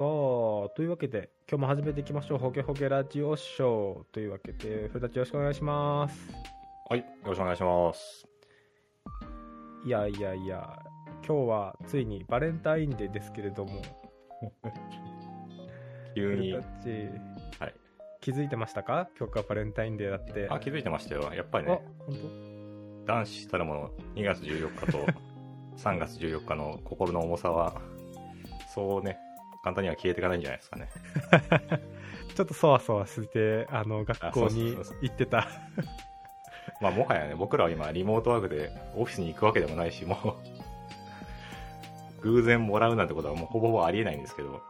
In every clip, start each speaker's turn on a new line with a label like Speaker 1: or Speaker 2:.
Speaker 1: というわけで、今日も始めていきましょう。ホゲホゲラジオショー。というわけで、古舘よろしくお願いします。
Speaker 2: はい、よろしくお願いします。
Speaker 1: いやいやいや、今日はついにバレンタインデーですけれども、
Speaker 2: 急にはい。
Speaker 1: 気づいてましたか？今日がバレンタインデーだって。
Speaker 2: あ、気づいてましたよ。やっぱり
Speaker 1: あ
Speaker 2: ね、
Speaker 1: 本
Speaker 2: 男子たるもの2月14日と3月14日の心の重さは、そうね、簡単には消えていかないんじゃないですかね。
Speaker 1: 当 ちょっとそわそわして、あの、学校に行ってた。
Speaker 2: まあ、もはやね、僕らは今、リモートワークでオフィスに行くわけでもないし、もう、偶然もらうなんてことはもうほぼほぼありえないんですけど、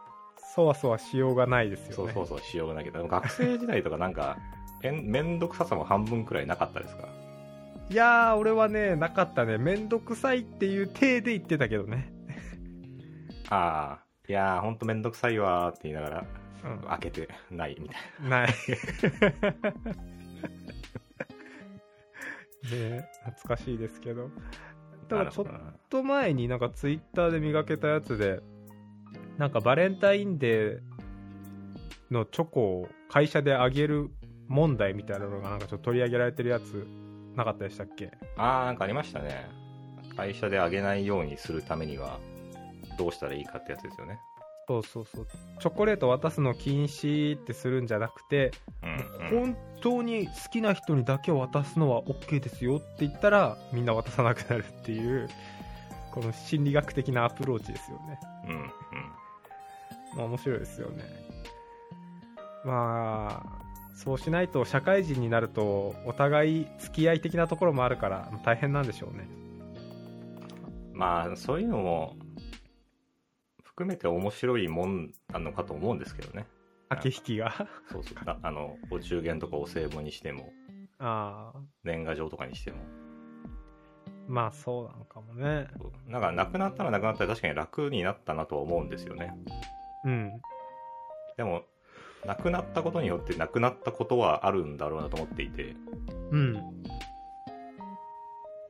Speaker 1: そわそわしようがないですよね。
Speaker 2: そうそうそう、しようがないけど、学生時代とかなんか、めんめんどくささも半分くらいなかったですか？
Speaker 1: いやー、俺はね、なかったね。めんどくさいっていう体で言ってたけどね。
Speaker 2: ああ、いやー、ほんとめんどくさいわーって言いながら、
Speaker 1: うん。
Speaker 2: 開けてないみたい
Speaker 1: ない。ね懐かしいですけど。た
Speaker 2: な。
Speaker 1: だちょっ
Speaker 2: なるほどな
Speaker 1: と前になんかツイッターで見かけたやつで、なんかバレンタインデーのチョコを会社であげる問題みたいなのがなんかちょっと取り上げられてるやつなかったでしたっけ？
Speaker 2: あー、なんかありましたね。会社であげないようにするためには、どうしたらいいかってやつですよね。
Speaker 1: そうそうそう。チョコレート渡すの禁止ってするんじゃなくて、
Speaker 2: うん、うん。
Speaker 1: 本当に好きな人にだけ渡すのは OK ですよって言ったらみんな渡さなくなるっていうこの心理学的なアプローチですよね
Speaker 2: うん、うん。
Speaker 1: まあ面白いですよねまあそうしないと社会人になるとお互い付き合い的なところもあるから大変なんでしょうね
Speaker 2: まあ、そういうのも、含めて面白いもんなのかと思うんですけどね。
Speaker 1: 駆け引きが
Speaker 2: そうそう。ああの、お中元とかお歳暮にしても、
Speaker 1: ああ
Speaker 2: 年賀状とかにしても。
Speaker 1: まあそうなのかもね
Speaker 2: なんか、なくなったらなくなったら確かに楽になったなとは思うんですよね。
Speaker 1: うん
Speaker 2: でも、なくなったことによってなくなったことはあるんだろうなと思っていて、
Speaker 1: うん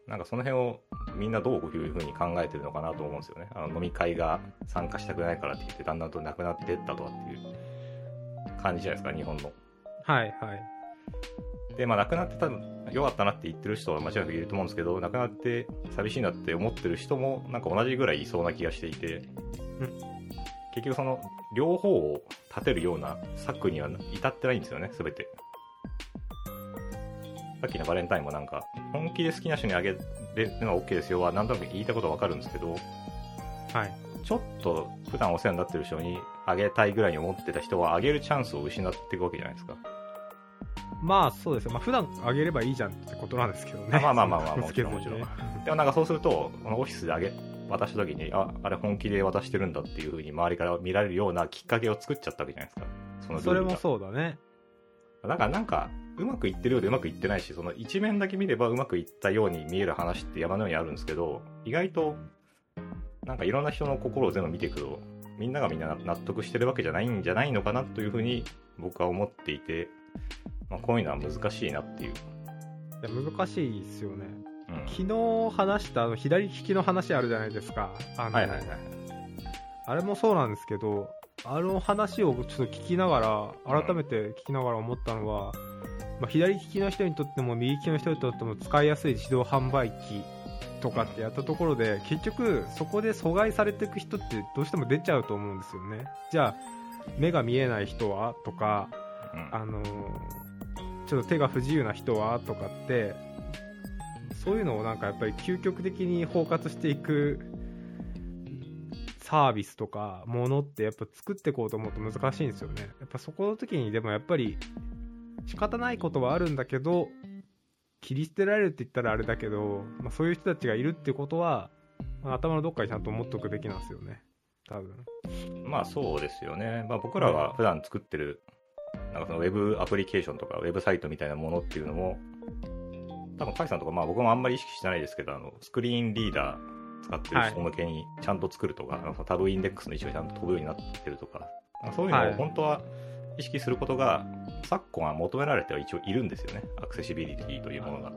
Speaker 2: なんかその辺をみんなどういうふうに考えてるのかなと思うんですよね。あの飲み会が参加したくないからって言って、だんだんとなくなってったとかっていう感じじゃないですか、日本の。
Speaker 1: はいはい
Speaker 2: で、まあ、なくなってたよかったなって言ってる人は間違いなくいると思うんですけど、なくなって寂しいなって思ってる人も、なんか同じぐらいいそうな気がしていて、
Speaker 1: うん
Speaker 2: 結局その、両方を立てるような策には至ってないんですよね、すべて。さっきのバレンタインもなんか、本気で好きな人にあげるのは OK ですよは、なんとなく言いたいことはわかるんですけど、
Speaker 1: はい。
Speaker 2: ちょっと普段お世話になってる人にあげたいぐらいに思ってた人は、あげるチャンスを失っていくわけじゃないですか。
Speaker 1: まあそうですよ。まあ普段あげればいいじゃんってことなんですけどね。
Speaker 2: まあまあまあまあ
Speaker 1: つけずに
Speaker 2: もちろん。でもなんかそうすると、このオフィスであげ、渡した時に、あ、あれ本気で渡してるんだっていう風に周りから見られるようなきっかけを作っちゃったわけじゃないですか。そ
Speaker 1: れもそうだね。
Speaker 2: だからなんか、うまくいってるようでうまくいってないし、その一面だけ見ればうまくいったように見える話って山のようにあるんですけど、意外と、なんかいろんな人の心を全部見ていくと、みんながみんな納得してるわけじゃないんじゃないのかなというふうに僕は思っていて、まあ、こういうのは難しいなっていう。
Speaker 1: いや難しいですよね
Speaker 2: うん。
Speaker 1: 昨日話したあの左利きの話あるじゃないですかあの、
Speaker 2: はいはいはい。
Speaker 1: あれもそうなんですけどあの話をちょっと聞きながら改めて聞きながら思ったのは、まあ、左利きの人にとっても右利きの人にとっても使いやすい自動販売機とかってやったところで結局そこで阻害されていく人ってどうしても出ちゃうと思うんですよね。じゃあ目が見えない人はとか
Speaker 2: うん。
Speaker 1: あのちょっと手が不自由な人はとかってそういうのをなんかやっぱり究極的に包括していくサービスとかものってやっぱ作っていこうと思うと難しいんですよね。やっぱそこの時にでもやっぱり仕方ないことはあるんだけど切り捨てられるって言ったらあれだけど、まあ、そういう人たちがいるってことは、まあ頭のどっかにちゃんと思っておくべきなんですよね。多分。
Speaker 2: まあそうですよね。まあ僕らが普段作ってる、なんかそのウェブアプリケーションとかウェブサイトみたいなものっていうのも、多分、カイさんとか、まあ僕もあんまり意識してないですけど、あの、スクリーンリーダー使ってる人向けにちゃんと作るとか、あのタブインデックスの位置がちゃんと飛ぶようになってるとか、そういうのを
Speaker 1: はい。
Speaker 2: 本当は意識することが、昨今は求められては一応いるんですよね。アクセシビリティというものが。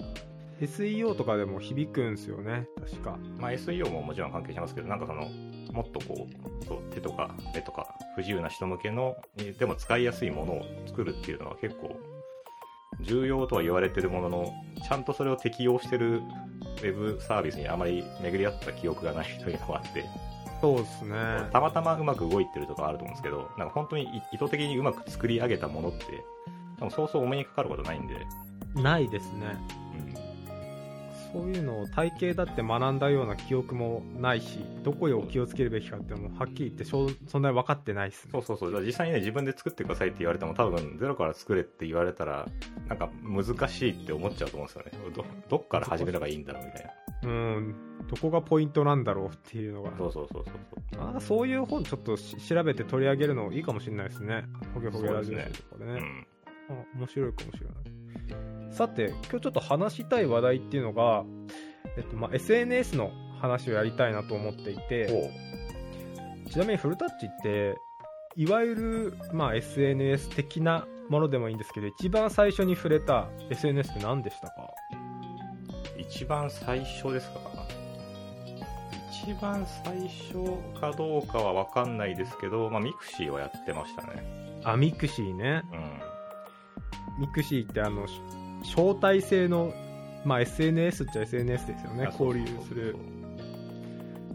Speaker 1: SEO とかでも響くんすよね、確か。
Speaker 2: まあ SEO ももちろん関係しますけど、なんかその、もっとこう、そう手とか目とか不自由な人向けの、でも使いやすいものを作るっていうのは結構重要とは言われてるものの、ちゃんとそれを適用してるウェブサービスにあまり巡り合った記憶がないというのがあって、
Speaker 1: そうですね。
Speaker 2: たまたまうまく動いてるとかあると思うんですけど、なんか本当に意図的にうまく作り上げたものって、多分そうそうお目にかかることないんで、
Speaker 1: ないですね。
Speaker 2: うん、
Speaker 1: そういうのを体系だって学んだような記憶もないし、どこを気をつけるべきかっていうのもはっきり言ってそそんなに分かってないですね
Speaker 2: そう。そうそう。実際にね、自分で作ってくださいって言われても、多分、ゼロから作れって言われたら、なんか難しいって思っちゃうと思うんですよね。ど、どっから始めればいいんだろうみたいな。
Speaker 1: うん。どこがポイントなんだろうっていうのが。
Speaker 2: そうそうそうそうそう。
Speaker 1: あそういう本ちょっとし調べて取り上げるのいいかもしれないですね。ホゲホゲラジオ誌とかでね。
Speaker 2: うん。
Speaker 1: あ面白いかもしれない。さて、今日ちょっと話したい話題っていうのが、えっと、まあ、SNS の話をやりたいなと思っていて、
Speaker 2: ほ
Speaker 1: ちなみにフルタッチって、いわゆる、まあ、SNS 的なものでもいいんですけど、一番最初に触れた SNS って何でしたか？
Speaker 2: う。一番最初ですか？一番最初かどうかはわかんないですけど、まあ、ミクシーはやってましたね。
Speaker 1: あ、ミクシーね。
Speaker 2: うん。
Speaker 1: ミクシーってあの、し招待制の、まあ、SNS っちゃ SNS ですよね。交流する。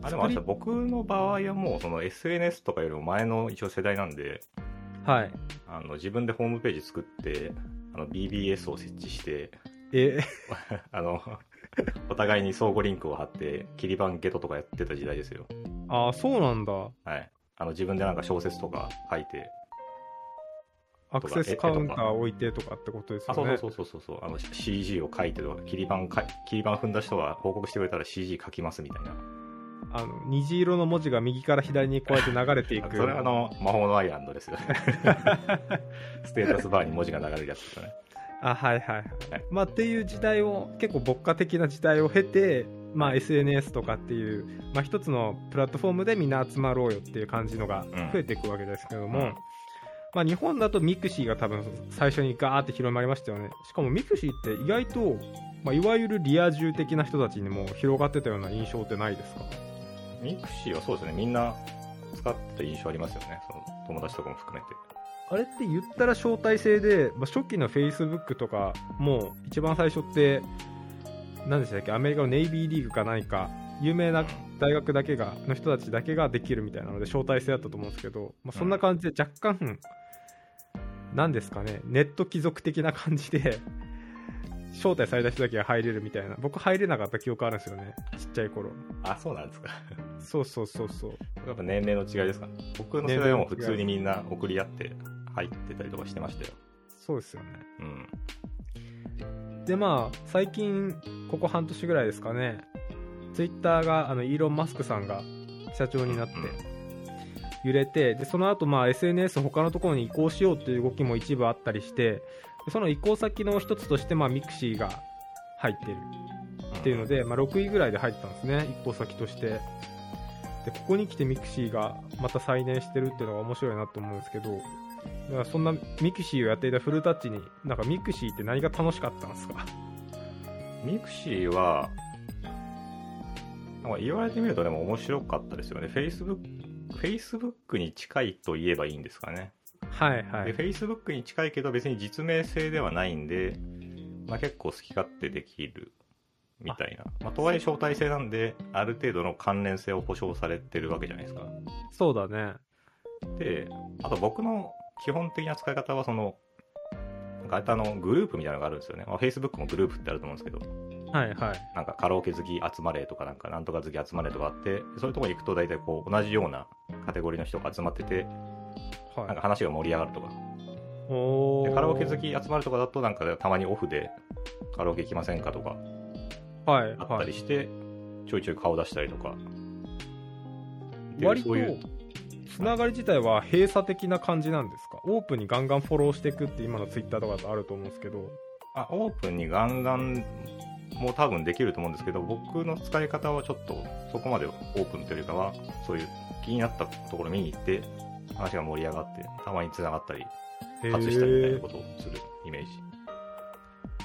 Speaker 2: あ、でもあれだ僕の場合はもう、その SNS とかよりも前の一応世代なんで、
Speaker 1: はい。
Speaker 2: あの、自分でホームページ作って、あの、BBS を設置して、
Speaker 1: え、
Speaker 2: あの、お互いに相互リンクを貼って、キリ番ゲットとかやってた時代ですよ。
Speaker 1: あ、そうなんだ。
Speaker 2: はい。あの、自分でなんか小説とか書いて、
Speaker 1: アクセスカウンター置いてとかってことです
Speaker 2: あ、
Speaker 1: よね。
Speaker 2: そうそうそうそうそう、あの、CG を書いてとか、切り板か、切り板踏んだ人は報告してくれたら CG 書きますみたいな。
Speaker 1: あの、虹色の文字が右から左にこうやって流れていく。
Speaker 2: それはあの、魔法のアイランドですよね。ステータスバーに文字が流れるやつですよね。
Speaker 1: あ、はいはいはい。
Speaker 2: はい
Speaker 1: まあ、っていう時代を、結構牧歌的な時代を経て、まあ、SNS とかっていう、まあ、一つのプラットフォームでみんな集まろうよっていう感じのが
Speaker 2: うん
Speaker 1: 増えていくわけですけども、
Speaker 2: うん
Speaker 1: まあ、日本だとミクシーが多分最初にガーって広まりましたよね。しかもミクシーって意外と、まあ、いわゆるリア充的な人たちにも広がってたような印象ってないですか？
Speaker 2: ミクシーはそうですね、みんな使ってた印象ありますよね。その友達とかも含めて。
Speaker 1: あれって言ったら招待制で、まあ、初期の Facebook とかも一番最初って何でしたっけ？アメリカのネイビーリーグか何か有名な大学だけがの人たちだけができるみたいなので招待制だったと思うんですけど、まあ、そんな感じで若干、何ですかねネット貴族的な感じで招待された人だけが入れるみたいな。僕入れなかった記憶あるんですよねちっちゃい頃。
Speaker 2: あ、そうなんですか。
Speaker 1: そうそうそうそう。
Speaker 2: やっぱ年齢の違いですか？ね。僕の世代はもう普通にみんな送り合って入ってたりとかしてましたよ。
Speaker 1: そうですよね。
Speaker 2: うん。
Speaker 1: でまあ最近ここ半年ぐらいですかね。ツイッターがあのイーロン・マスクさんが社長になって揺れてでその後まあ SNS 他のところに移行しようっていう動きも一部あったりしてでその移行先の一つとしてまあミクシーが入ってる。っていうので、まあ、6位ぐらいで入ってたんですね。移行先として。でここに来てミクシーがまた再燃してるっていうのが面白いなと思うんですけどだからそんなミクシーをやっていたフルタッチになんかミクシーって何が楽しかったんですか？
Speaker 2: ミクシーは、なんか言われてみるとでも面白かったですよね。Facebook、Facebook に近いと言えばいいんですかね。
Speaker 1: はいはい
Speaker 2: で、Facebook に近いけど別に実名性ではないんで、まあ結構好き勝手できるみたいな。まあとはいえ招待制なんで、ある程度の関連性を保証されてるわけじゃないですか。
Speaker 1: そうだね
Speaker 2: で、あと僕の基本的な使い方はその、なんかあのグループみたいなのがあるんですよね。まあ、Facebook もグループってあると思うんですけど、
Speaker 1: はいはい
Speaker 2: なんかカラオケ好き集まれとかなんかなんとか好き集まれとかあって、そういうところに行くと大体こう同じようなカテゴリーの人が集まってて、なんか
Speaker 1: はい
Speaker 2: 話が盛り上がるとか。でカラオケ好き集まるとかだとなんかたまにオフでカラオケ行きませんかとか
Speaker 1: はい
Speaker 2: あった
Speaker 1: はい
Speaker 2: りして、ちょいちょい顔出したりとか。
Speaker 1: 割と
Speaker 2: そういう
Speaker 1: つながり自体は閉鎖的な感じなんですか？オープンにガンガンフォローしていくって今のツイッターとかだとあると思うんですけど。
Speaker 2: あオープンにガンガンも多分できると思うんですけど、僕の使い方はちょっとそこまでオープンというよりかは、そういう気になったところ見に行って、話が盛り上がって、たまに繋がったり、
Speaker 1: へ
Speaker 2: 外したりみたいな
Speaker 1: ー
Speaker 2: ことをするイメージ。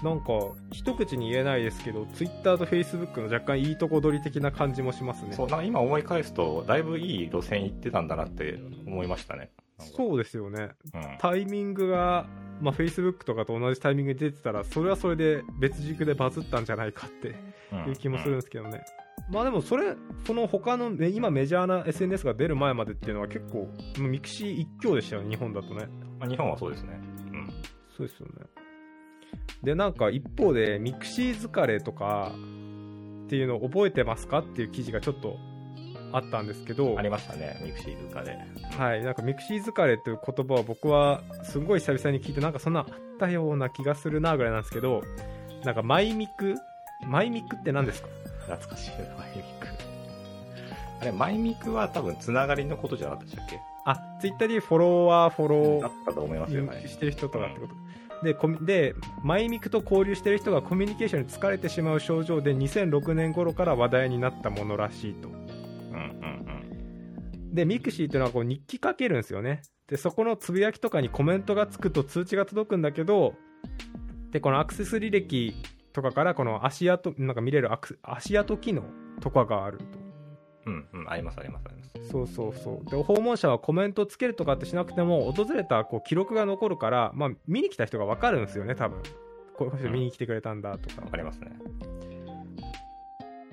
Speaker 1: なんか一口に言えないですけど Twitter と Facebook の若干いいとこ取り的な感じもしますね。
Speaker 2: そうなんか今思い返すとだいぶいい路線行ってたんだなって思いましたね。
Speaker 1: そうですよね。
Speaker 2: うん。
Speaker 1: タイミングが、まあ、Facebook とかと同じタイミングで出てたらそれはそれで別軸でバズったんじゃないかって
Speaker 2: うん。
Speaker 1: いう気もするんですけどね、まあでもそれその他のね今メジャーな SNS が出る前までっていうのは結構まあミクシー一強でしたよね日本だとね。
Speaker 2: まあ、日本はそうですね。うん。
Speaker 1: そうですよねでなんか一方でミクシー疲れとかっていうのを覚えてますかっていう記事がちょっとあったんですけど
Speaker 2: ありましたねミクシーとかで
Speaker 1: はい、なんかミクシー疲れっていう言葉を僕はすごい久々に聞いてなんかそんなあったような気がするなぐらいなんですけどなんかマイミク？マイミクって何ですか？
Speaker 2: 懐かしいなマイミク。あれマイミクは多分つながりのことじゃなかったでしたっけ？
Speaker 1: あツイッターでフォロワーフォロ
Speaker 2: だったと思いますよね
Speaker 1: ーしてる人とかってこと、でコミでマイミクと交流してる人がコミュニケーションに疲れてしまう症状で2006年頃から話題になったものらしいと。
Speaker 2: うんうん
Speaker 1: でミクシーっていうのはこう日記書けるんですよね。でそこのつぶやきとかにコメントがつくと通知が届くんだけどでこのアクセス履歴とかからこの足跡なんか見れる足跡機能とかがあると
Speaker 2: うんうんうんありますありますあります。
Speaker 1: そうそうそう。で訪問者はコメントつけるとかってしなくても訪れたこう記録が残るから、まあ、見に来た人が分かるんですよね多分。この人見に来てくれたんだとか、
Speaker 2: わかりますね。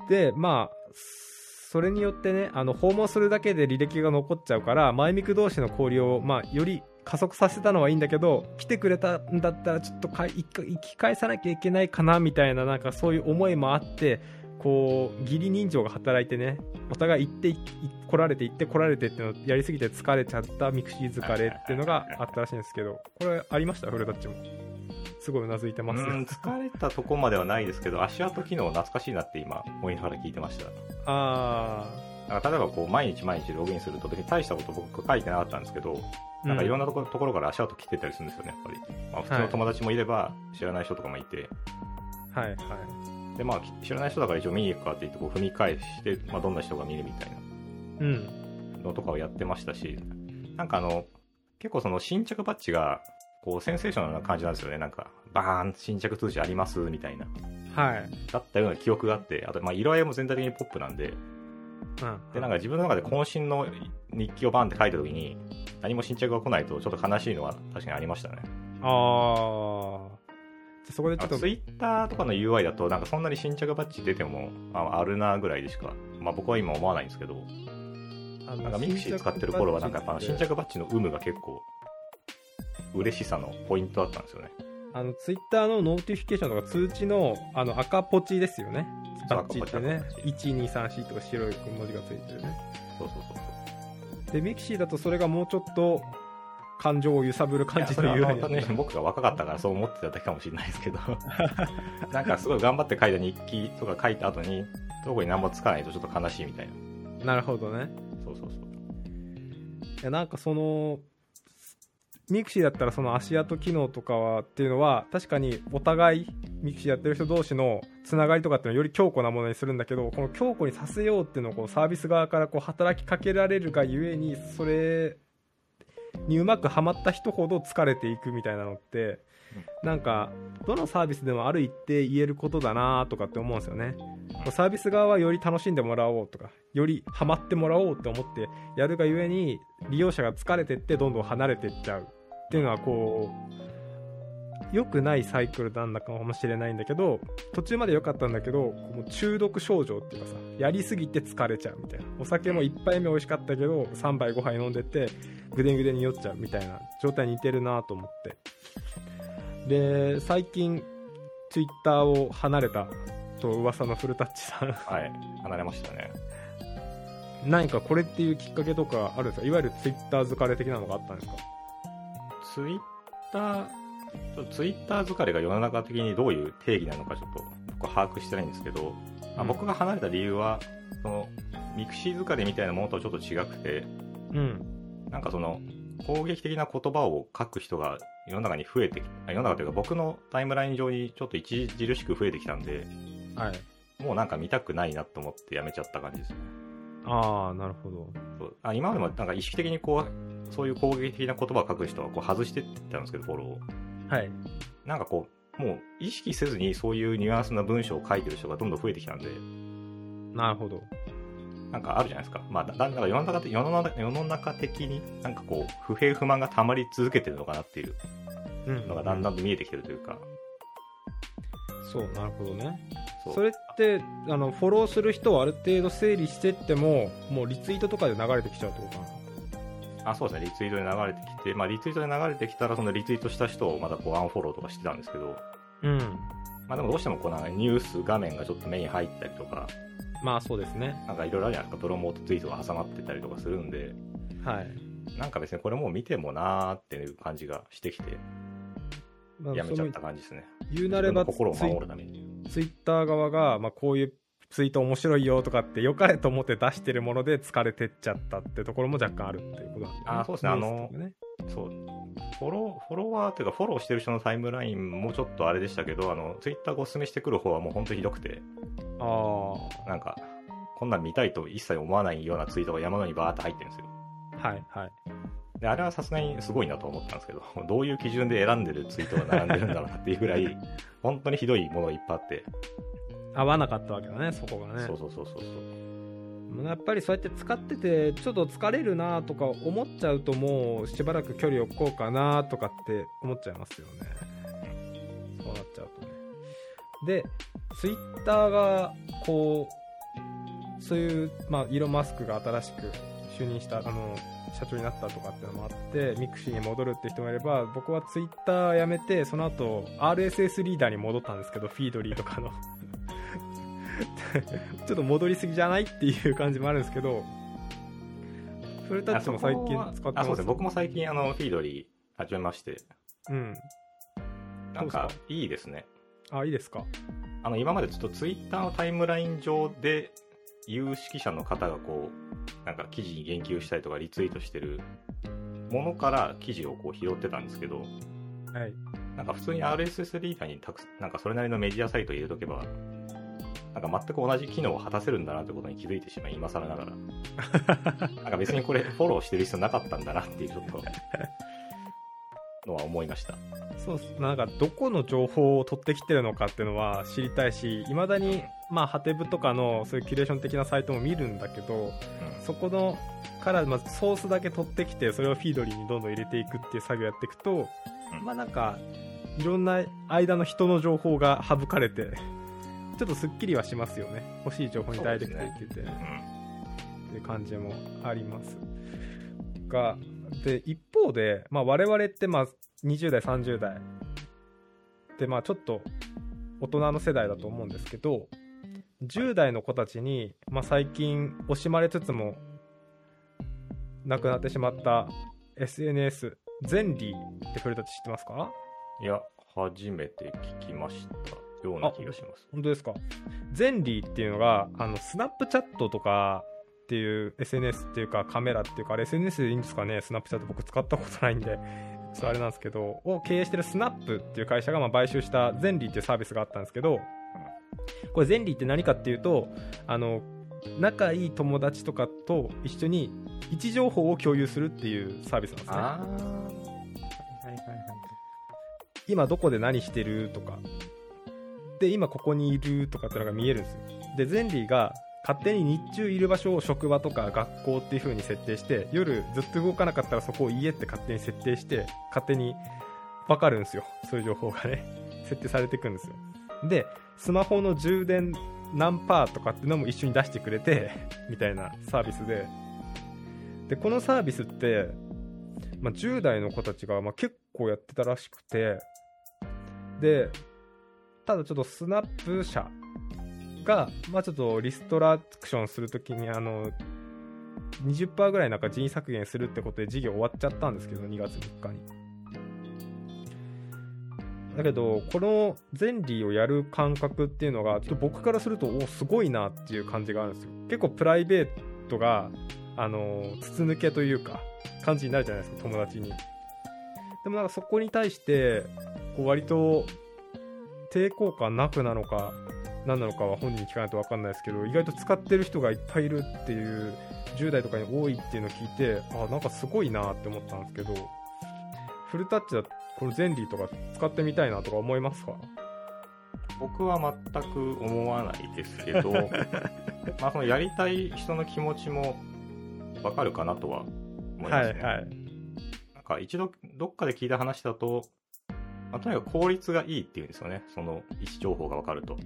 Speaker 1: でまあそれによってねあの訪問するだけで履歴が残っちゃうから前ミク同士の交流を、まあ、より加速させたのはいいんだけど来てくれたんだったらちょっとかい生き返さなきゃいけないかなみたいななんかそういう思いもあってこう義理人情が働いてねお互い行って来られて行って来られてってのをやりすぎて疲れちゃったミクシー疲れっていうのがあったらしいんですけどこれありました？フルタッチも。すごいうなずいて
Speaker 2: う
Speaker 1: ます
Speaker 2: ん疲れたとこまではないですけど足跡機能懐かしいなって今思いながら聞いてました。
Speaker 1: あ
Speaker 2: なんか例えばこう毎日毎日ログインすると別に大したこと僕書いてなかったんですけど、
Speaker 1: あ
Speaker 2: なんかいろんなところところから足跡来てたりするんですよね、やっぱり。まあ、普通の友達もいれば、知らない人とかもいて、
Speaker 1: はいはい
Speaker 2: で、まあ、き知らない人だから一応見に行くかって言って、こう踏み返して、まあ、どんな人が見るみたいな
Speaker 1: うん
Speaker 2: のとかをやってましたし、なんかあの、結構その新着バッジが、こう、センセーショナルな感じなんですよね。なんか、バーン、新着通知あります、みたいな。
Speaker 1: はい
Speaker 2: だったような記憶があって、あと、まあ、色合いも全体的にポップなんで、
Speaker 1: うん
Speaker 2: で、なんか自分の中で渾身の日記をバンって書いた時に、何も新着が来ないとちょっと悲しいのは確かにありましたね。
Speaker 1: ああ。そこでちょっと、
Speaker 2: ツイッターとかの UI だと、なんかそんなに新着バッジ出ても、ああるなぐらいでしか、まあ僕は今思わないんですけど、なんかミクシー使ってる頃はなんかやっぱ新着バッジの有無が結構、嬉しさのポイントだったんですよね。
Speaker 1: あの、ツイッターのノーティフィケーションとか通知の、あの、赤ポチですよね。バッチってね
Speaker 2: 赤ポチ。
Speaker 1: 1、2、3、4とか白い文字がついてるね。
Speaker 2: そうそうそうそう。
Speaker 1: で、ミクシーだとそれがもうちょっと、感情を揺さぶる感じの
Speaker 2: いやそれは
Speaker 1: UI
Speaker 2: 本当に僕が若かったからそう思ってただけかもしれないですけど。なんかすごい頑張って書いた日記とか書いた後にそこに何もつかないとちょっと悲しいみたいな。
Speaker 1: なるほどね。
Speaker 2: そうそうそう。
Speaker 1: いや、なんかその、ミクシーだったらその足跡機能とかはっていうのは確かにお互いミクシーやってる人同士のつながりとかっていうのをより強固なものにするんだけどこの強固にさせようっていうのをこうサービス側からこう働きかけられるがゆえにそれにうまくはまった人ほど疲れていくみたいなのってなんかどのサービスでもある一定言えることだなとかって思うんですよね。サービス側はより楽しんでもらおうとかよりハマってもらおうって思ってやるがゆえに利用者が疲れてってどんどん離れていっちゃう。っていうのはこう良くないサイクルなんだかもしれないんだけど途中まで良かったんだけどもう中毒症状っていうかさやりすぎて疲れちゃうみたいな。お酒も1杯目美味しかったけど3杯5杯飲んでてぐでんぐでんに酔っちゃうみたいな状態に似てるなと思って。で最近ツイッターを離れたと噂のフルタッチさん。
Speaker 2: はい。離れましたね。
Speaker 1: 何かこれっていうきっかけとかあるんですか？いわゆるツイッター疲れ的なのがあったんですか？
Speaker 2: ツイッターちょっとツイッター疲れが世の中的にどういう定義なのかちょっと僕は把握してないんですけど、あ
Speaker 1: うん。
Speaker 2: 僕が離れた理由はそのミクシー疲れみたいなものとはちょっと違くて
Speaker 1: うん。
Speaker 2: なんかその攻撃的な言葉を書く人が世の中に増えてきあ世の中というか僕のタイムライン上にちょっと著しく増えてきたんで
Speaker 1: はい。
Speaker 2: もうなんか見たくないなと思ってやめちゃった感じです。ね
Speaker 1: ああなるほど。
Speaker 2: そう。あ今までもなんか意識的にこうそういう攻撃的な言葉を書く人はこう外してってたんですけどフォローを
Speaker 1: はい
Speaker 2: なんかこうもう意識せずにそういうニュアンスな文章を書いてる人がどんどん増えてきたんで、
Speaker 1: なるほど。
Speaker 2: なんかあるじゃないですか。まあ、だだんだん世の中世の中世の中的になんかこう、不平不満が溜まり続けてるのかなっていう
Speaker 1: うん
Speaker 2: のがだんだんと見えてきてるというか、
Speaker 1: そう、なるほどね。
Speaker 2: そ
Speaker 1: れって、あの、フォローする人をある程度整理してっても、もうリツイートとかで流れてきちゃうってことか？な。
Speaker 2: あそうですね、リツイートで流れてきて、まあ、リツイートで流れてきたら、そのリツイートした人をまたこうアンフォローとかしてたんですけど、
Speaker 1: うん。
Speaker 2: まあ、でもどうしてもこうなんかニュース画面がちょっと目に入ったりとか、
Speaker 1: まあそうですね。
Speaker 2: なんかいろいろあるじゃないですか、プロモートツイートが挟まってたりとかするんで、
Speaker 1: はい。
Speaker 2: なんか別にこれもう見てもなーっていう感じがしてきて、
Speaker 1: まあ
Speaker 2: やめちゃった感じですね。
Speaker 1: 言うなれば
Speaker 2: 心を守るために。
Speaker 1: ツイッター側が、まあ、こういうツイート面白いよとかって良かれと思って出してるもので疲れてっちゃったってところも若干あるっていうことなんだよね。
Speaker 2: あそうですねあのそう。フォロー、フォロワーというか、フォローしてる人のタイムラインもちょっとあれでしたけど、あの、ツイッターがお勧めしてくる方はもう本当ひどくて、
Speaker 1: あ
Speaker 2: なんか、こんなん見たいと一切思わないようなツイートが山のようにバーって入ってるんですよ。
Speaker 1: あ、はいはい。
Speaker 2: で、あれはさすがにすごいなと思ったんですけど、どういう基準で選んでるツイートが並んでるんだろうなっていうぐらい、本当にひどいものがいっぱいあって、
Speaker 1: 合わなかったわけだね、そこがね。
Speaker 2: そうそうそうそうそう。
Speaker 1: やっぱりそうやって使っててちょっと疲れるなとか思っちゃうともうしばらく距離を置こうかなとかって思っちゃいますよねそうなっちゃうとねでツイッターがこうそういう、まあ、イーロン・マスクが新しく就任したあの社長になったとかっていうのもあってミクシーに戻るって人もいれば僕はツイッターやめてその後 RSS リーダーに戻ったんですけど Feedly とかの ちょっと戻りすぎじゃない？っていう感じもあるんですけど、フルタッチも最近使ってます？
Speaker 2: あそうですね、僕も最近、あの、フィードリー始めまして、
Speaker 1: うん。
Speaker 2: なんかいいですね。
Speaker 1: あ、いいですか？
Speaker 2: あの、今までちょっとツイッターのタイムライン上で、有識者の方がこう、なんか記事に言及したりとかリツイートしてるものから記事をこう拾ってたんですけど、
Speaker 1: はい。
Speaker 2: なんか普通に RSS リーダーにたくなんかそれなりのメディアサイトを入れとけば、なんか全く同じ機能を果たせるんだなってことに気づいてしまい、今更ながら。なんか別にこれフォローしてる必要なかったんだなっていうちょっと、のは思いました。
Speaker 1: そう。なんか、どこの情報を取ってきてるのかっていうのは知りたいし、いまだに、まあ、ハテブとかのそういうキュレーション的なサイトも見るんだけど、そこのから、まずソースだけ取ってきて、それをフィードリーにどんどん入れていくっていう作業やっていくと、
Speaker 2: うん
Speaker 1: まあなんか、いろんな間の人の情報が省かれて、ちょっとスッキリはしますよね。欲しい情報にダイレクトにいけて。
Speaker 2: うん。
Speaker 1: っていう感じもありますがで一方で、まあ、我々ってまあ20代30代でまあちょっと大人の世代だと思うんですけど10代の子たちに、まあ、最近惜しまれつつもなくなってしまった SNS ゼンリーって古舘知ってますか？
Speaker 2: いや、初めて聞きましたような気がします。
Speaker 1: 本当ですか？ゼンリーっていうのがあのスナップチャットとかっていう SNS っていうかカメラっていうかあれ SNS でいいんですかね？スナップチャット僕使ったことないんでちょっとあれなんですけどを経営してるスナップっていう会社がまあ買収したゼンリーっていうサービスがあったんですけどこれゼンリーって何かっていうとあの仲いい友達とかと一緒に位置情報を共有するっていうサービスなんですね
Speaker 2: あー。はいはいはい。
Speaker 1: 今どこで何してるとかで今ここにいるとかってのが見えるんですよ。でゼンリーが勝手に日中いる場所を職場とか学校っていう風に設定して夜ずっと動かなかったらそこを家って勝手に設定して勝手に分かるんですよ。そういう情報がね設定されていくんですよ。でスマホの充電何パーとかっていうのも一緒に出してくれてみたいなサービスで。でこのサービスって、まあ、10代の子たちがま結構やってたらしくて。でただちょっとスナップ社が、まあ、ちょっとリストラクションするときにあの20%ぐらいなんか人員削減するってことで事業終わっちゃったんですけど2月3日に。だけどこのゼンリーをやる感覚っていうのがちょっと僕からするとおすごいなっていう感じがあるんですよ。結構プライベートがあの筒抜けというか感じになるじゃないですか友達に。でもなんかそこに対してこう割と抵抗感なくなのか何なのかは本人に聞かないと分かんないですけど意外と使ってる人がいっぱいいるっていう10代とかに多いっていうのを聞いてあなんかすごいなって思ったんですけどフルタッチだこのゼンリーとか使ってみたいなとか思いますか？
Speaker 2: 僕は全く思わないですけど まあそのやりたい人の気持ちもわかるかなとは思いますね、
Speaker 1: はいはい。
Speaker 2: なんか一度どっかで聞いた話だと、まあ、とにかく効率がいいっていうんですよね。その位置情報がわかると。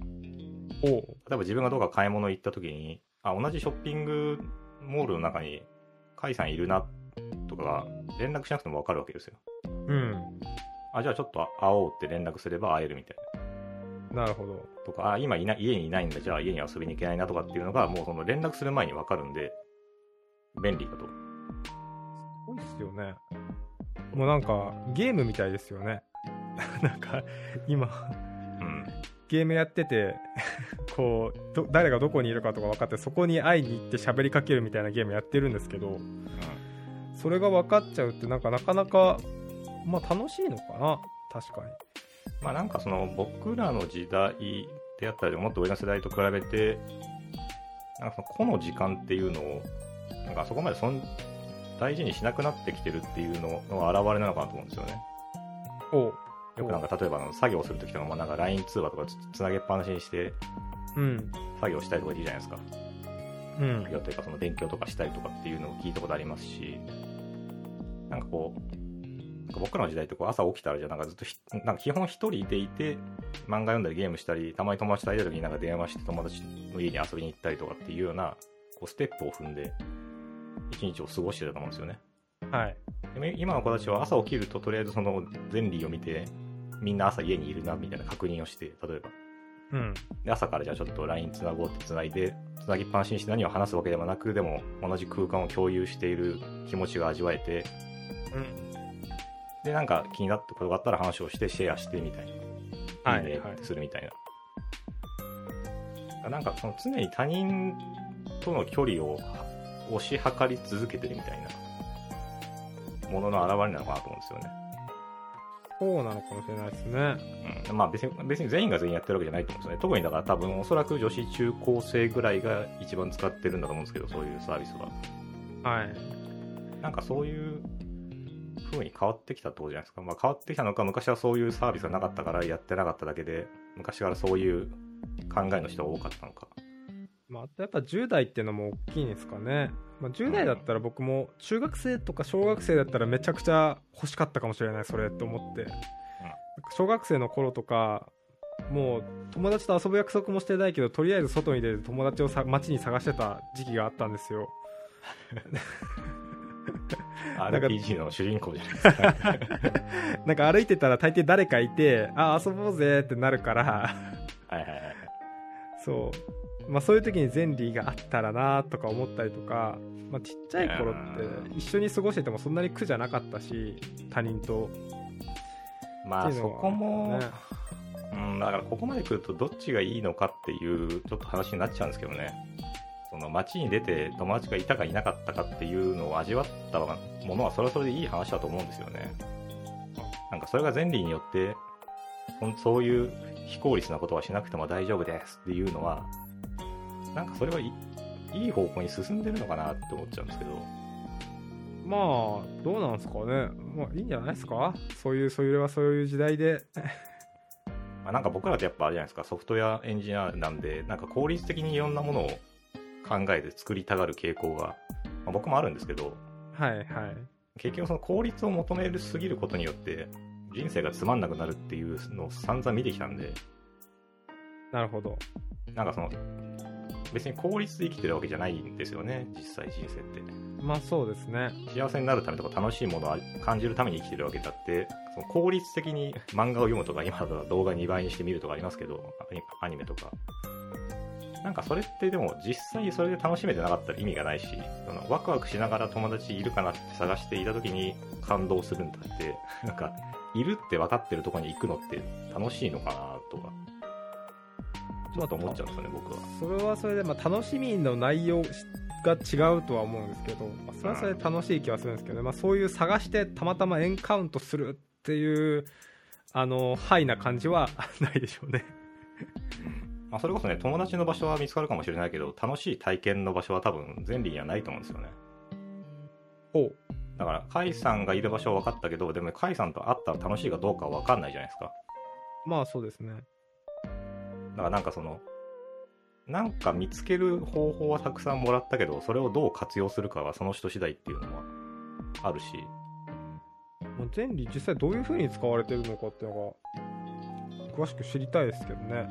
Speaker 1: おう。
Speaker 2: 例えば自分がどうか買い物行った時にあ同じショッピングモールの中に甲斐さんいるなとかが連絡しなくてもわかるわけですよ。
Speaker 1: うん。
Speaker 2: あじゃあちょっと会おうって連絡すれば会えるみたいな。
Speaker 1: なるほど。
Speaker 2: とか、あ、今いない、家にいないんだ、じゃあ家に遊びに行けないなとかっていうのが、もうその連絡する前にわかるんで、便利だと。
Speaker 1: すごいっすよね。もうなんかゲームみたいですよね なんか今
Speaker 2: うん。
Speaker 1: ゲームやってて こうど誰がどこにいるかとか分かってそこに会いに行って喋りかけるみたいなゲームやってるんですけどそれが分かっちゃうってなんかなかなかまあ楽しいのかな？確かに
Speaker 2: まあなんかその、僕らの時代であったり、もっと上の世代と比べて、なんかその個の時間っていうのを、なんかそこまでそん大事にしなくなってきてるっていうのの表れなのかなと思うんですよね。
Speaker 1: おう
Speaker 2: よくなんか例えばあの作業するときとかもなんか LINE 通話とかつつなげっぱなしにして
Speaker 1: うん
Speaker 2: 作業したりとかいいじゃないですか。
Speaker 1: うん
Speaker 2: 作業というかその勉強とかしたりとかっていうのを聞いたことありますし、なんかこう、なんか僕らの時代ってこう朝起きたらじゃあなんかずっとひなんか基本一人でいて漫画読んだりゲームしたり、たまに友達と会えた時になんか電話して友達の家に遊びに行ったりとかっていうようなこうステップを踏んで一日を過ごしてたと思うんですよね。
Speaker 1: はい
Speaker 2: でも今の子たちは朝起きるととりあえずそのゼンリーを見てみんな朝家にいるなみたいな確認をして、例えば。
Speaker 1: うん。
Speaker 2: で朝からじゃあちょっと LINE つなごうってつないでつなぎっぱなしにして何を話すわけでもなくでも同じ空間を共有している気持ちが味わえて。でなんか気になったことがあったら話をしてシェアしてみたいな、
Speaker 1: はい
Speaker 2: ね
Speaker 1: はい。
Speaker 2: するみたいな、なんかその常に他人との距離を推し量り続けてるみたいなものの表れなのかなと思うんですよね
Speaker 1: そうなのかもしれないですね
Speaker 2: うん、まあ別に別に全員が全員やってるわけじゃないと思うんですよね。特にだから多分おそらく女子中高生ぐらいが一番使ってるんだと思うんですけど、そういうサービスは。
Speaker 1: はい
Speaker 2: なんかそういう風に変わってきたってことじゃないですか。まあ変わってきたのか、昔はそういうサービスがなかったからやってなかっただけで、昔からそういう考えの人が多かったのか。
Speaker 1: まあ、やっぱ10代っていうのも大きいんですかね、まあ、10代だったら僕も中学生とか小学生だったらめちゃくちゃ欲しかったかもしれないそれと思って、小学生の頃とかもう友達と遊ぶ約束もしてないけどとりあえず外に出て友達をさ街に探してた時期があったんですよ。
Speaker 2: RPG の主人公じゃないですか。
Speaker 1: なんか歩いてたら大抵誰かいてあ遊ぼうぜってなるから。
Speaker 2: はいはいはい。
Speaker 1: そう、まあ、そういう時にゼンリーがあったらなとか思ったりとか、まあ、ちっちゃい頃って一緒に過ごしててもそんなに苦じゃなかったし他人と
Speaker 2: まあそこも、
Speaker 1: ね
Speaker 2: うん、だからここまで来るとどっちがいいのかっていうちょっと話になっちゃうんですけどね。その街に出て友達がいたかいなかったかっていうのを味わったものはそれはそれでいい話だと思うんですよね。なんかそれが前例によってそういう非効率なことはしなくても大丈夫ですっていうのはなんかそれはいいい方向に進んでるのかなって思っちゃうんですけど。
Speaker 1: まあどうなんですかね。まあいいんじゃないですか？そういうそれはそういう時代で。
Speaker 2: まあ、なんか僕らってやっぱあれじゃないですか、ソフトウェアエンジニアなんで、なんか効率的にいろんなものを考えて作りたがる傾向が、まあ、僕もあるんですけど、
Speaker 1: はいはい。
Speaker 2: 結局その効率を求めるすぎることによって、人生がつまんなくなるっていうのを散々見てきたんで、
Speaker 1: なるほど。
Speaker 2: なんかその、別に効率で生きてるわけじゃないんですよね、実際人生って。
Speaker 1: まあそうですね
Speaker 2: 幸せになるためとか楽しいものを感じるために生きてるわけだって、その効率的に漫画を読むとか、今だと動画2倍にして見るとかありますけど、アニメとか。なんかそれってでも実際それで楽しめてなかったら意味がないし、そのワクワクしながら友達いるかなって探していた時に感動するんだって、なんか、いるって分かってるとこに行くのって楽しいのかなとか、ちょっと思っちゃうんですよね、僕は。
Speaker 1: それはそれで、まあ、楽しみの内容が違うとは思うんですけど、まあそれはそれで楽しい気はするんですけどね、まあ、そういう探してたまたまエンカウントするっていうあのハイな感じは ないでしょうね
Speaker 2: まあ、それこそね、友達の場所は見つかるかもしれないけど、楽しい体験の場所は多分、前理にはないと思うんですよね。
Speaker 1: ほう
Speaker 2: だから、甲斐さんがいる場所は分かったけど、でも甲斐さんと会ったら楽しいかどうかは分かんないじゃないですか。
Speaker 1: まあそうですね。
Speaker 2: だからなんかその、なんか見つける方法はたくさんもらったけど、それをどう活用するかはその人次第っていうのはあるし、
Speaker 1: まあ前理実際どういう風に使われてるのかっていうのが、詳しく知りたいですけどね。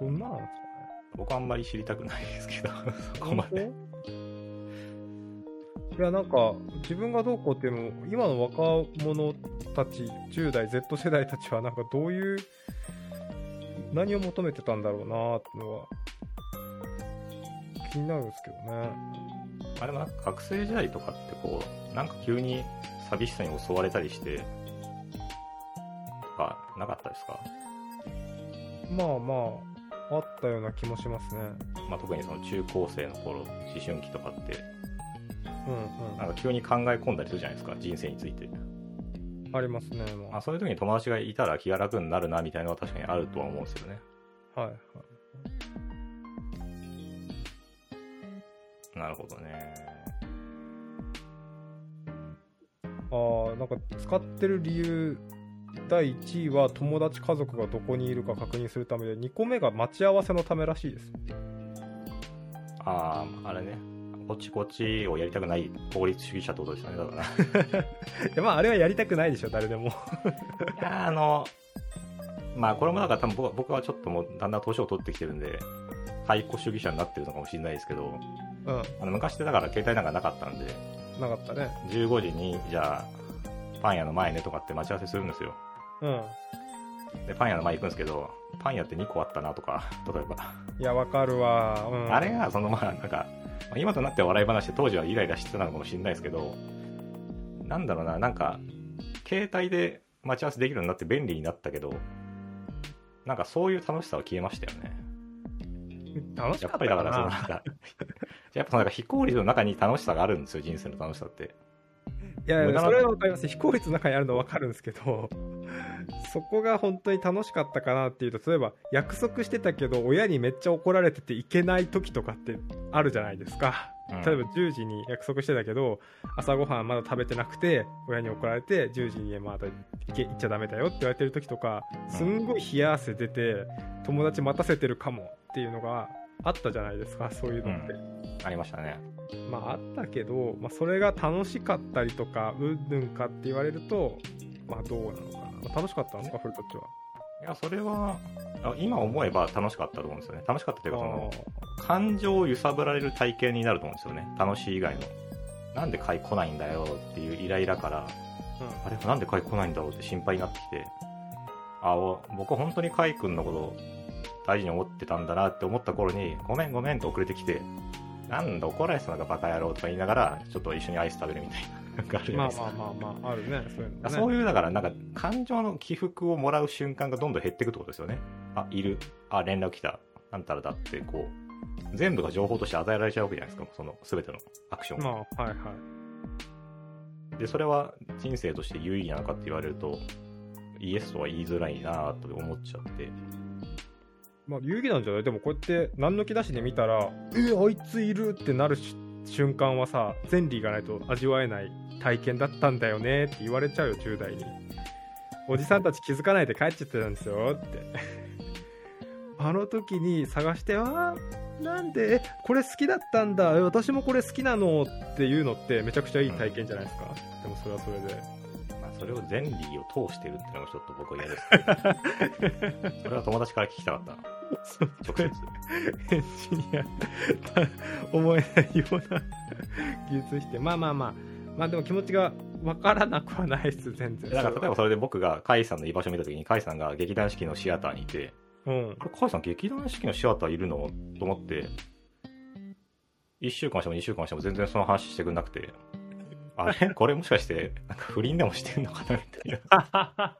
Speaker 1: どんななんですかね。
Speaker 2: 僕はあんまり知りたくないですけど、そこまで。
Speaker 1: いやなんか自分がどうこうっていうのも今の若者たち10代 Z 世代たちはなんかどういう何を求めてたんだろうなってのは気になるんですけどね。
Speaker 2: あれもなんか学生時代とかってこう、なんか急に寂しさに襲われたりして、とか、なかったですか？
Speaker 1: まあまああったような気もしますね。
Speaker 2: まあ特にその中高生の頃、思春期とかって、
Speaker 1: うん。
Speaker 2: なんか急に考え込んだりするじゃないですか、人生について。
Speaker 1: うんありますねもう
Speaker 2: あそういう時に友達がいたら気が楽になるなみたいなのは確かにあるとは思うんですよね。
Speaker 1: はいはい
Speaker 2: なるほどね。
Speaker 1: ああなんか使ってる理由第1位は友達家族がどこにいるか確認するためで2個目が待ち合わせのためらしいです
Speaker 2: ああ、あれね。こっちこっちをやりたくない法律主義者ってことですよね、だから。い
Speaker 1: いやまああれはやりたくないでしょ誰でも
Speaker 2: や、あの、まあこれもだから多分僕は僕はちょっともうだんだん年を取ってきてるんで、解雇主義者になってるのかもしれないですけど、
Speaker 1: うん
Speaker 2: あの昔ってだから携帯なんかなかったんで、
Speaker 1: なかったね
Speaker 2: 15時に、じゃあ、パン屋の前ねとかって待ち合わせするんですよ。
Speaker 1: うん
Speaker 2: で、パン屋の前行くんですけど、パン屋って2個あったなとか、例えば。
Speaker 1: いやわかるわ、うん、
Speaker 2: あれが、そのまあ、なんか、まあ今となっては笑い話で当時はイライラしてたのかもしれないですけど、なんだろうな、なんか、携帯で待ち合わせできるようになって便利になったけど、なんかそういう楽しさは消えましたよね。
Speaker 1: 楽しかった
Speaker 2: やっぱりだから、その
Speaker 1: かな
Speaker 2: なんか、やっぱなんか非効率の中に楽しさがあるんですよ、人生の楽しさって。
Speaker 1: いやいやそれはわかります非効率の中にあるのはわかるんですけどそこが本当に楽しかったかなっていうと例えば約束してたけど親にめっちゃ怒られてて行けない時とかってあるじゃないですか。
Speaker 2: うん。
Speaker 1: 例えば10時に約束してたけど朝ごはんまだ食べてなくて親に怒られて10時にまだ行け行っちゃダメだよって言われてる時とかすんごい冷や汗出て友達待たせてるかもっていうのがあったじゃないですかそういうのって、
Speaker 2: ありましたね。
Speaker 1: まああったけど、まあ、それが楽しかったりとかうんぬんかって言われるとまあどうなの楽しかったんですかフルトッチは？い
Speaker 2: や、それは、あ今思えば楽しかったと思うんですよね。楽しかったというか、その、
Speaker 1: あ
Speaker 2: 感情を揺さぶられる体験になると思うんですよね。楽しい以外の。なんで買い来ないんだよっていうイライラから、
Speaker 1: ー
Speaker 2: あれなんで買い来ないんだろうって心配になってきて、あ、お僕本当にカイ君のこと大事に思ってたんだなって思った頃に、ごめんごめんって遅れてきて、なんだ怒られてたのかバカ野郎とか言いながら、ちょっと一緒にアイス食べるみたいな。かあるじゃないですか。
Speaker 1: まあまあまああるねそういうの、ね、
Speaker 2: そういう、だから、なんか、感情の起伏をもらう瞬間がどんどん減っていくってことですよね。あ、いる。あ、連絡来た。なんたらだって、こう、全部が情報として与えられちゃうわけじゃないですか。その、すべてのアクションが。
Speaker 1: まあはいはい
Speaker 2: で、それは人生として有意義なのかって言われると、イエスとは言いづらいなと思っちゃって。
Speaker 1: まあ有意義なんじゃない？でもこうやって何の気なしで見たらえあいついるってなるし瞬間はさ前理がないと味わえない体験だったんだよねって言われちゃうよ10代に。おじさんたち気づかないで帰っちゃってたんですよって。あの時に探してあーなんで？えこれ好きだったんだ。え私もこれ好きなの？っていうのってめちゃくちゃいい体験じゃないですか、でもそれはそれで。
Speaker 2: まあ、それを前理を通してるっていうのがちょっと僕は嫌ですけど。それは友達から聞きたかったな。直接。
Speaker 1: エンジニア。と思えないような。技術して。まあまあまあまあでも気持ちが分からなくはないです全然。
Speaker 2: だから例えばそれで僕がカイさんの居場所を見た時にカイさんが劇団四季のシアターにいて、
Speaker 1: うん。
Speaker 2: あれ、カイさん劇団四季のシアターいるの？と思って、1週間しても2週間しても全然その話してくんなくて、あれ？これもしかして、なんか不倫でもしてんのかな？みたいな。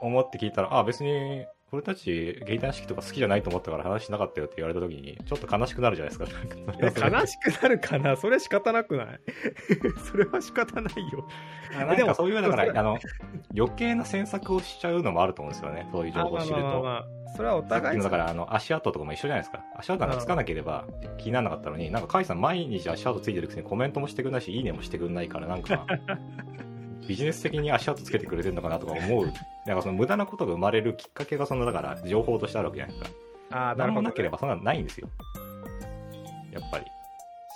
Speaker 2: 思って聞いたら、あ、別に俺たちゲイター式とか好きじゃないと思ったから話しなかったよって言われた時に、ちょっと悲しくなるじゃないですか。
Speaker 1: 悲しくなるかな？それ仕方なくない？それは仕方ないよ。でも
Speaker 2: かそういう、だから、あの、余計な詮索をしちゃうのもあると思うんですよね。そういう情報を知ると。
Speaker 1: あまあまあまあそれはお互い
Speaker 2: だから、あの、足跡とかも一緒じゃないですか。足跡なんかつかなければ気にならなかったのに、なんか、カイさん毎日足跡ついてるくせにコメントもしてくれないし、いいねもしてくれないから、なんか、ビジネス的に足跡つけてくれてるのかなとか思う。なんかその無駄なことが生まれるきっかけが、その、だから、情報としてあるわけじゃないですか。
Speaker 1: ああ、なるほど、
Speaker 2: 何もなければそんなのないんですよ。やっぱり。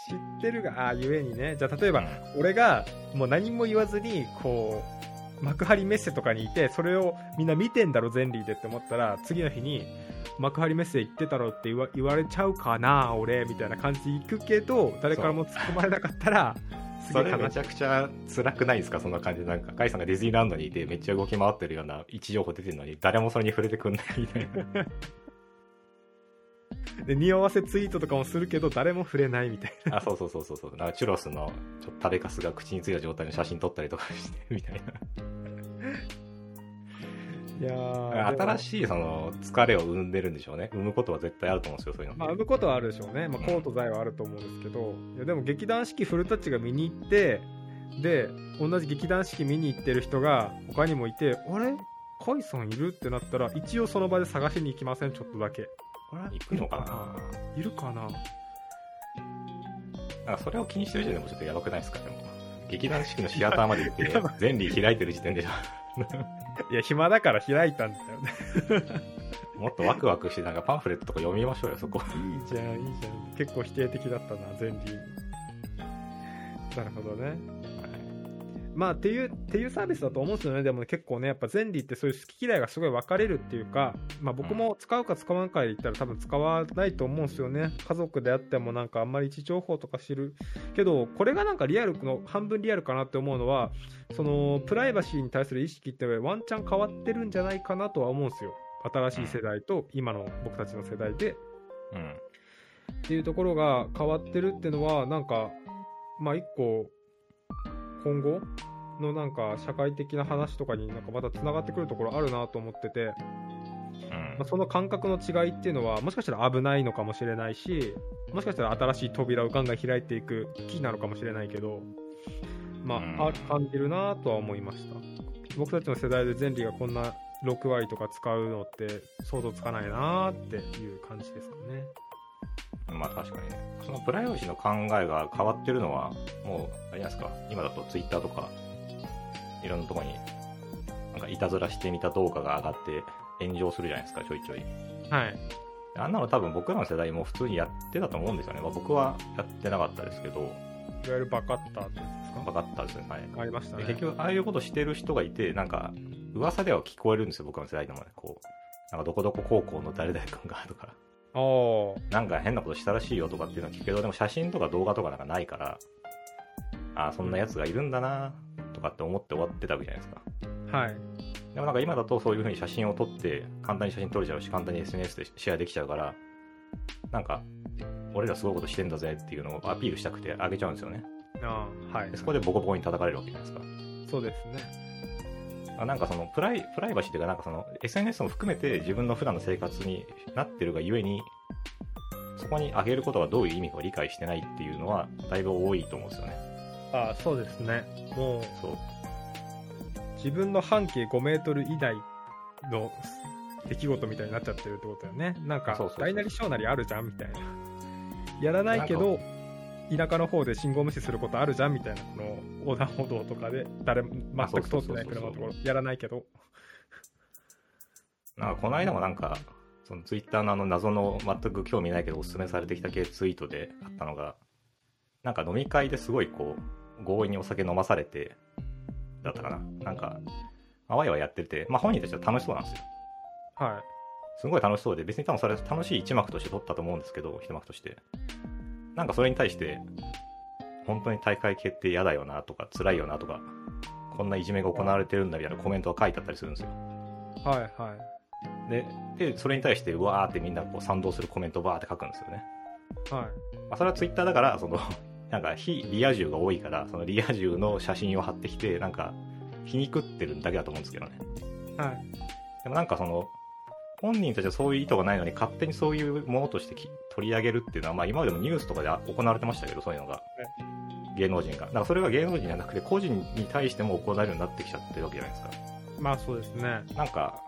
Speaker 1: 知ってるが、ああ、ゆえにね。じゃあ、例えば、
Speaker 2: うん
Speaker 1: 俺がもう何も言わずに、こう、幕張メッセとかにいて、それをみんな見てんだろ、ゼンリーでって思ったら、次の日に、幕張メッセ行ってたろって言われちゃうかな、俺、みたいな感じで行くけど、誰からも突っ込まれなかったら、
Speaker 2: それめ。ちゃくちゃ辛くないですか？そんな感じで。なんか、カイさんがディズニーランドにいて、めっちゃ動き回ってるような位置情報出てるのに、誰もそれに触れてくんないみたいな。
Speaker 1: で、匂わせツイートとかもするけど、誰も触れないみたい
Speaker 2: あ、そうそうそうそうそう。なんかチュロスのちょっと食べかすが口についた状態の写真撮ったりとかして、みたい
Speaker 1: な。いや
Speaker 2: 新
Speaker 1: い。
Speaker 2: しいその疲れを生んでるんでしょうね。生むことは絶対あると思うんですよ、そういうの。
Speaker 1: まあ、生むことはあるでしょうね。まあ、コート剤はあると思うんですけど、いや、でも劇団四季フルタッチが見に行って、で、同じ劇団四季見に行ってる人が他にもいて、あれ？カイさんいる？ってなったら、一応その場で探しに行きません、ちょっとだけ。あれ？
Speaker 2: 行くのかな？い
Speaker 1: るかな？
Speaker 2: な？んかそれを気にしてる時点でもちょっとやばくないですか？でも。劇団四季のシアターまで行って 全理開いてる時点でしょ。
Speaker 1: いや、暇だから開いたんだよね。
Speaker 2: もっとワクワクして、なんかパンフレットとか読みましょうよ、そこ。
Speaker 1: いいじゃん、いいじゃん。結構否定的だったな、ゼンリー。なるほどね。まあ、っていう、っていうサービスだと思うんですよね。でも結構ね、やっぱゼンリーってそういう好き嫌いがすごい分かれるっていうか、まあ僕も使うか使わんかで言ったら多分使わないと思うんですよね。家族であってもなんかあんまり位置情報とか知る。けど、これがなんかリアルの、半分リアルかなって思うのは、その、プライバシーに対する意識ってワンチャン変わってるんじゃないかなとは思うんですよ。新しい世代と今の僕たちの世代で。
Speaker 2: うん。
Speaker 1: っていうところが変わってるっていうのは、なんか、まあ一個、今後のなんか社会的な話とかになんかまた繋がってくるところあるなと思ってて、
Speaker 2: うん
Speaker 1: まあ、その感覚の違いっていうのは、もしかしたら危ないのかもしれないし、もしかしたら新しい扉をガンガン開いていくキーなのかもしれないけど、まあ感じるなとは思いました。僕たちの世代で前理がこんな6割とか使うのって想像つかないなっていう感じですかね。
Speaker 2: まあ確かにね。そのプライバシーの考えが変わってるのは、もう、あれないですか。今だとツイッターとか、いろんなとこに、なんかいたずらしてみた動画が上がって炎上するじゃないですか、ちょいちょい。
Speaker 1: はい。
Speaker 2: あんなの多分僕らの世代も普通にやってたと思うんですよね。まあ、僕はやってなかったですけど、
Speaker 1: いわゆるバカッターってですか？
Speaker 2: バカったですね。はい。
Speaker 1: ありましたね。
Speaker 2: で結局、ああいうことしてる人がいて、なんか、噂では聞こえるんですよ、僕の世代でもね。こう、なんかどこどこ高校の誰々君がとか。なんか変なことしたらしいよとかっていうのは聞くけど、でも写真とか動画とかなんかないから、ああ、そんな奴がいるんだなとかって思って終わってたわけじゃないですか。
Speaker 1: はい。
Speaker 2: でもなんか今だとそういう風に写真を撮って、簡単に写真撮れちゃうし、簡単に SNS でシェアできちゃうから、なんか、俺らすごいことしてんだぜっていうのをアピールしたくてあげちゃうんですよね。
Speaker 1: ああ、はい
Speaker 2: で。そこでボコボコに叩かれるわけじゃないですか。
Speaker 1: そうですね。
Speaker 2: あなんかそのプライ、プライバシーっていうか、なんかその SNS も含めて自分の普段の生活になってるがゆえに、そこに上げることがどういう意味かを理解してないっていうのは、だいぶ多いと思うんですよね。
Speaker 1: ああ、そうですね。もう、
Speaker 2: そう。
Speaker 1: 自分の半径5メートル以内の出来事みたいになっちゃってるってことだよね。なんか
Speaker 2: そうそうそう、
Speaker 1: 大なり小なりあるじゃんみたいな。やらないけど、田舎の方で信号無視することあるじゃんみたいな、この横断歩道とかで、誰も全く通ってない車のところ、やらないけど。
Speaker 2: なんかこの間もなんか、そのツイッターのあの謎の全く興味ないけどおすすめされてきた系ツイートであったのが、なんか飲み会ですごいこう、強引にお酒飲まされて、だったかな。なんか、あわやわやってて、まあ本人たちは楽しそうなんですよ。
Speaker 1: は
Speaker 2: すごい楽しそうで、別に多分それ楽しい一幕として撮ったと思うんですけど、一幕として。なんかそれに対して、本当に大会決定嫌だよなとか、辛いよなとか、こんないじめが行われてるんだみたいなコメントが書いてあったりするんですよ。
Speaker 1: い。はいはい。
Speaker 2: で、で、それに対して、うわーってみんなこう賛同するコメントをバーって書くんですよね。
Speaker 1: はい。
Speaker 2: まあ、それはツイッターだから、その、なんか非リア充が多いから、そのリア充の写真を貼ってきて、なんか、皮肉ってるだけだと思うんですけどね。
Speaker 1: はい。
Speaker 2: でもなんかその、本人たちはそういう意図がないのに勝手にそういうものとしてき取り上げるっていうのは、まあ、今までもニュースとかで行われてましたけどそういうのが、芸能人がだからそれが芸能人じゃなくて個人に対しても行えるようになってきちゃってるわけじゃないですか。
Speaker 1: まあそうですね。
Speaker 2: なんか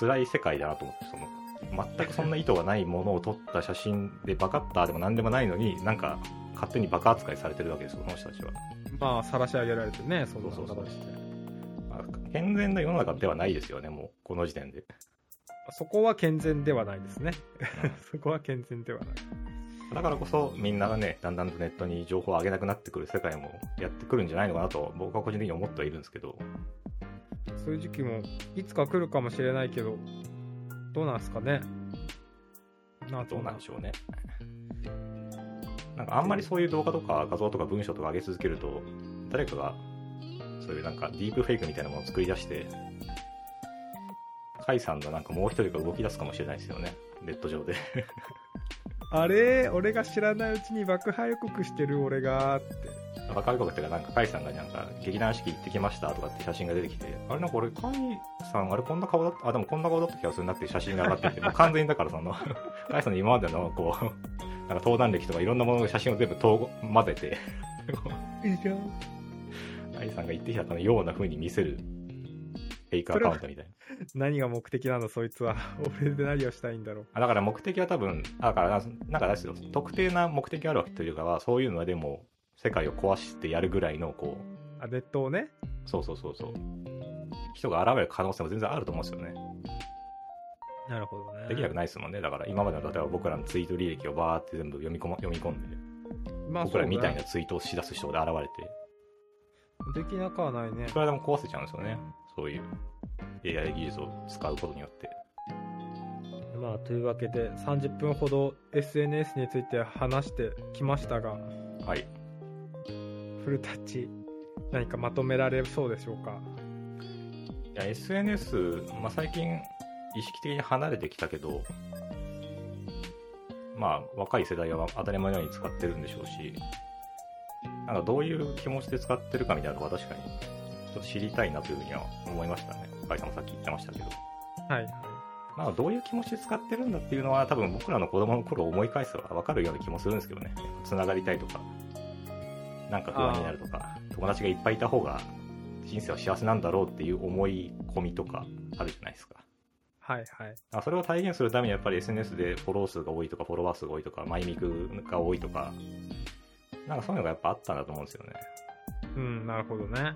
Speaker 2: 辛い世界だなと思ってその全くそんな意図がないものを撮った写真でバカッターでも何でもないのになんか勝手にバカ扱いされてるわけですよこの人たちは、
Speaker 1: まあ、晒し上げられてね、そ
Speaker 2: うそうそう。まあ、健全な世の中ではないですよねもうこの時点で
Speaker 1: そこは健全ではないですね。そこは健全ではない。
Speaker 2: だからこそみんながね、だんだんとネットに情報を上げなくなってくる世界もやってくるんじゃないのかなと僕は個人的に思ってはいるんですけど、
Speaker 1: そういう時期もいつか来るかもしれないけど、どうなんですかね。な
Speaker 2: どうなんでしょうね。なんかあんまりそういう動画とか画像とか文章とか上げ続けると、誰かがそういうなんかディープフェイクみたいなものを作り出して、カイさんのなんかもう一人が動き出すかもしれないですよね。ネット上で。
Speaker 1: あれ？俺が知らないうちに爆破予告してる俺がって。
Speaker 2: バカ予告っていうか、なんか、カイさんがなんか、劇団四季行ってきましたとかって写真が出てきて、あれなんか俺、カイさん、あれこんな顔だった、あ、でもこんな顔だった気がするなっていう写真が上がってて、もう完全にだからその、カイさんの今までの、こう、なんか登壇歴とかいろんなものの写真を全部混ぜて、
Speaker 1: いいじゃん。
Speaker 2: カイさんが言ってきたかのような風に見せる、フェイクアカウントみたいな。
Speaker 1: 何が目的なの、そいつは。俺で何をしたいんだろう。
Speaker 2: あだから目的は多分、あだからな、なんかですよ、特定な目的があるわけというかは、そういうのはでも、世界を壊してやるぐらいの、こう、
Speaker 1: あ、ネットをね。
Speaker 2: そうそうそうそう、人が現れる可能性も全然あると思うんですよね。
Speaker 1: なるほどね。
Speaker 2: できなくないですもんね。だから今までの例えば僕らのツイート履歴をバーって全部読み込,、ま、読み込んで、
Speaker 1: まあ、
Speaker 2: 僕らみたい
Speaker 1: な。
Speaker 2: なツイートをしだす人が現れて、
Speaker 1: できなくはないね
Speaker 2: い。くらでも壊せちゃうんですよね。そういう AI 技術を使うことによって。
Speaker 1: まあ、というわけで、30分ほど SNS について話してきましたが、
Speaker 2: はい。
Speaker 1: フルタッチ、何かまとめられそうでしょうか？
Speaker 2: いや、SNS、まあ、最近意識的に離れてきたけど、まあ、若い世代は当たり前のように使ってるんでしょうし、なんかどういう気持ちで使ってるかみたいなのが確かに、ちょっと知りたいなというふうには思いましたね。深井さんもさっき言ってましたけど。
Speaker 1: はい。
Speaker 2: まあ、どういう気持ちで使ってるんだっていうのは、多分僕らの子供の頃を思い返せば分かるような気もするんですけどね。つながりたいとか、なんか不安になるとか、友達がいっぱいいた方が人生は幸せなんだろうっていう思い込みとかあるじゃないですか。
Speaker 1: はいはい。
Speaker 2: あそれを体現するためにやっぱり SNS でフォロー数が多いとか、フォロワー数が多いとか、マイミクが多いとか、なんかそういうのがやっぱあったんだと思うんですよね。
Speaker 1: うん、なるほどね。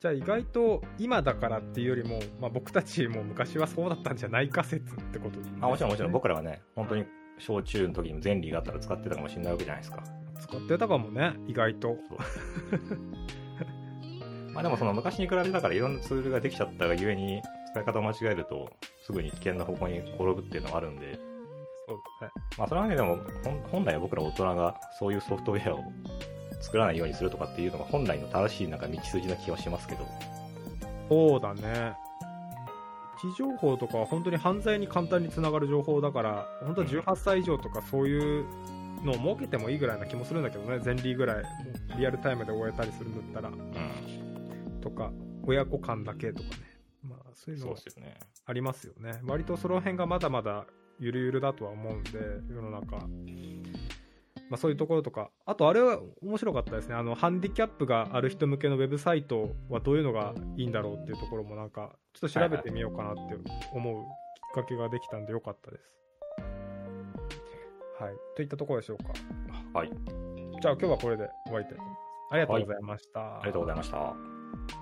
Speaker 1: じゃあ意外と今だからっていうよりも、まあ、僕たちも昔はそうだったんじゃないか説ってことね
Speaker 2: まあもちろんもちろん僕らはね、本当に小中の時にも前理があったら使ってたかもしれないわけじゃないですか。
Speaker 1: 使ってたかもね、意外と。
Speaker 2: まあでもその昔に比べたからいろんなツールができちゃったがゆえに使い方を間違えるとすぐに危険な方向に転ぶっていうのがあるんで、
Speaker 1: そうですね。
Speaker 2: まあそれはねでも本本来は僕ら大人がそういうソフトウェアを作らないようにするとかっていうのが本来の正しいなんか道筋な気はしますけど、
Speaker 1: そうだね。位置情報とかは本当に犯罪に簡単につながる情報だから、本当は18歳以上とかそういうのを設けてもいいぐらいな気もするんだけどね、前例ぐらい、リアルタイムで終えたりするんだったら、
Speaker 2: うん、
Speaker 1: とか、親子間だけとかね。まあ、そうい
Speaker 2: う
Speaker 1: の
Speaker 2: ですよね。
Speaker 1: ありますよね。割とその辺がまだまだゆるゆるだとは思うんで、世の中。まあそういうところとか、あとあれは面白かったですね。あの、ハンディキャップがある人向けのウェブサイトはどういうのがいいんだろうっていうところもなんか、ちょっと調べてみようかなって思うきっかけができたんでよかったです。はい。といったところでしょうか。
Speaker 2: はい。
Speaker 1: じゃあ今日はこれで終わりたいと思います。ありがとうございました。
Speaker 2: ありがとうございました。